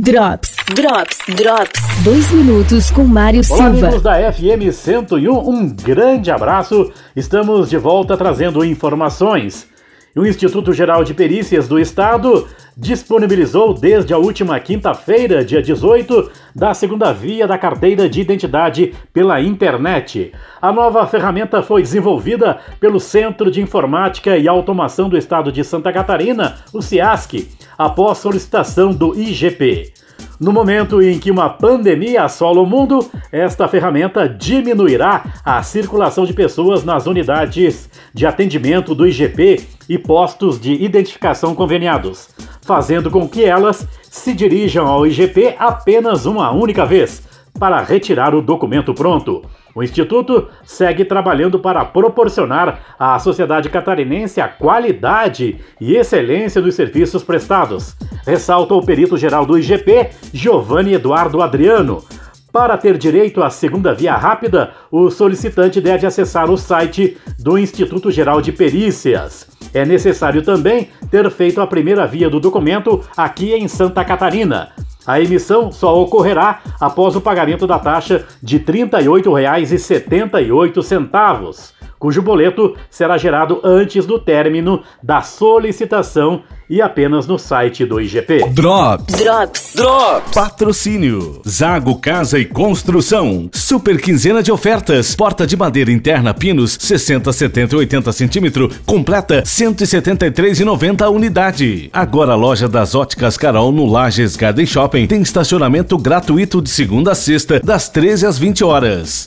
Drops, Drops, Drops. Dois minutos com Mário Olá, Silva. amigos da FM 101, um grande abraço. Estamos de volta trazendo informações. O Instituto Geral de Perícias do Estado disponibilizou desde a última quinta-feira, dia 18, da segunda via da carteira de identidade pela internet. A nova ferramenta foi desenvolvida pelo Centro de Informática e Automação do Estado de Santa Catarina, o CIASC, após solicitação do IGP. No momento em que uma pandemia assola o mundo, esta ferramenta diminuirá a circulação de pessoas nas unidades de atendimento do IGP e postos de identificação conveniados, fazendo com que elas se dirijam ao IGP apenas uma única vez para retirar o documento pronto. O Instituto segue trabalhando para proporcionar à sociedade catarinense a qualidade e excelência dos serviços prestados, ressalta o perito-geral do IGP, Giovanni Eduardo Adriano. Para ter direito à segunda via rápida, o solicitante deve acessar o site do Instituto Geral de Perícias. É necessário também ter feito a primeira via do documento aqui em Santa Catarina. A emissão só ocorrerá após o pagamento da taxa de R$ 38,78, cujo boleto será gerado antes do término da solicitação e apenas no site do IGP. Drops. Drops, Drops. Patrocínio. Zago Casa e Construção. Super quinzena de ofertas. Porta de madeira interna pinos 60, 70 e 80 centímetros. Completa 173,90 a unidade. Agora a loja das óticas Carol no Lages Garden Shopping tem estacionamento gratuito de segunda a sexta das 13 às 20 horas.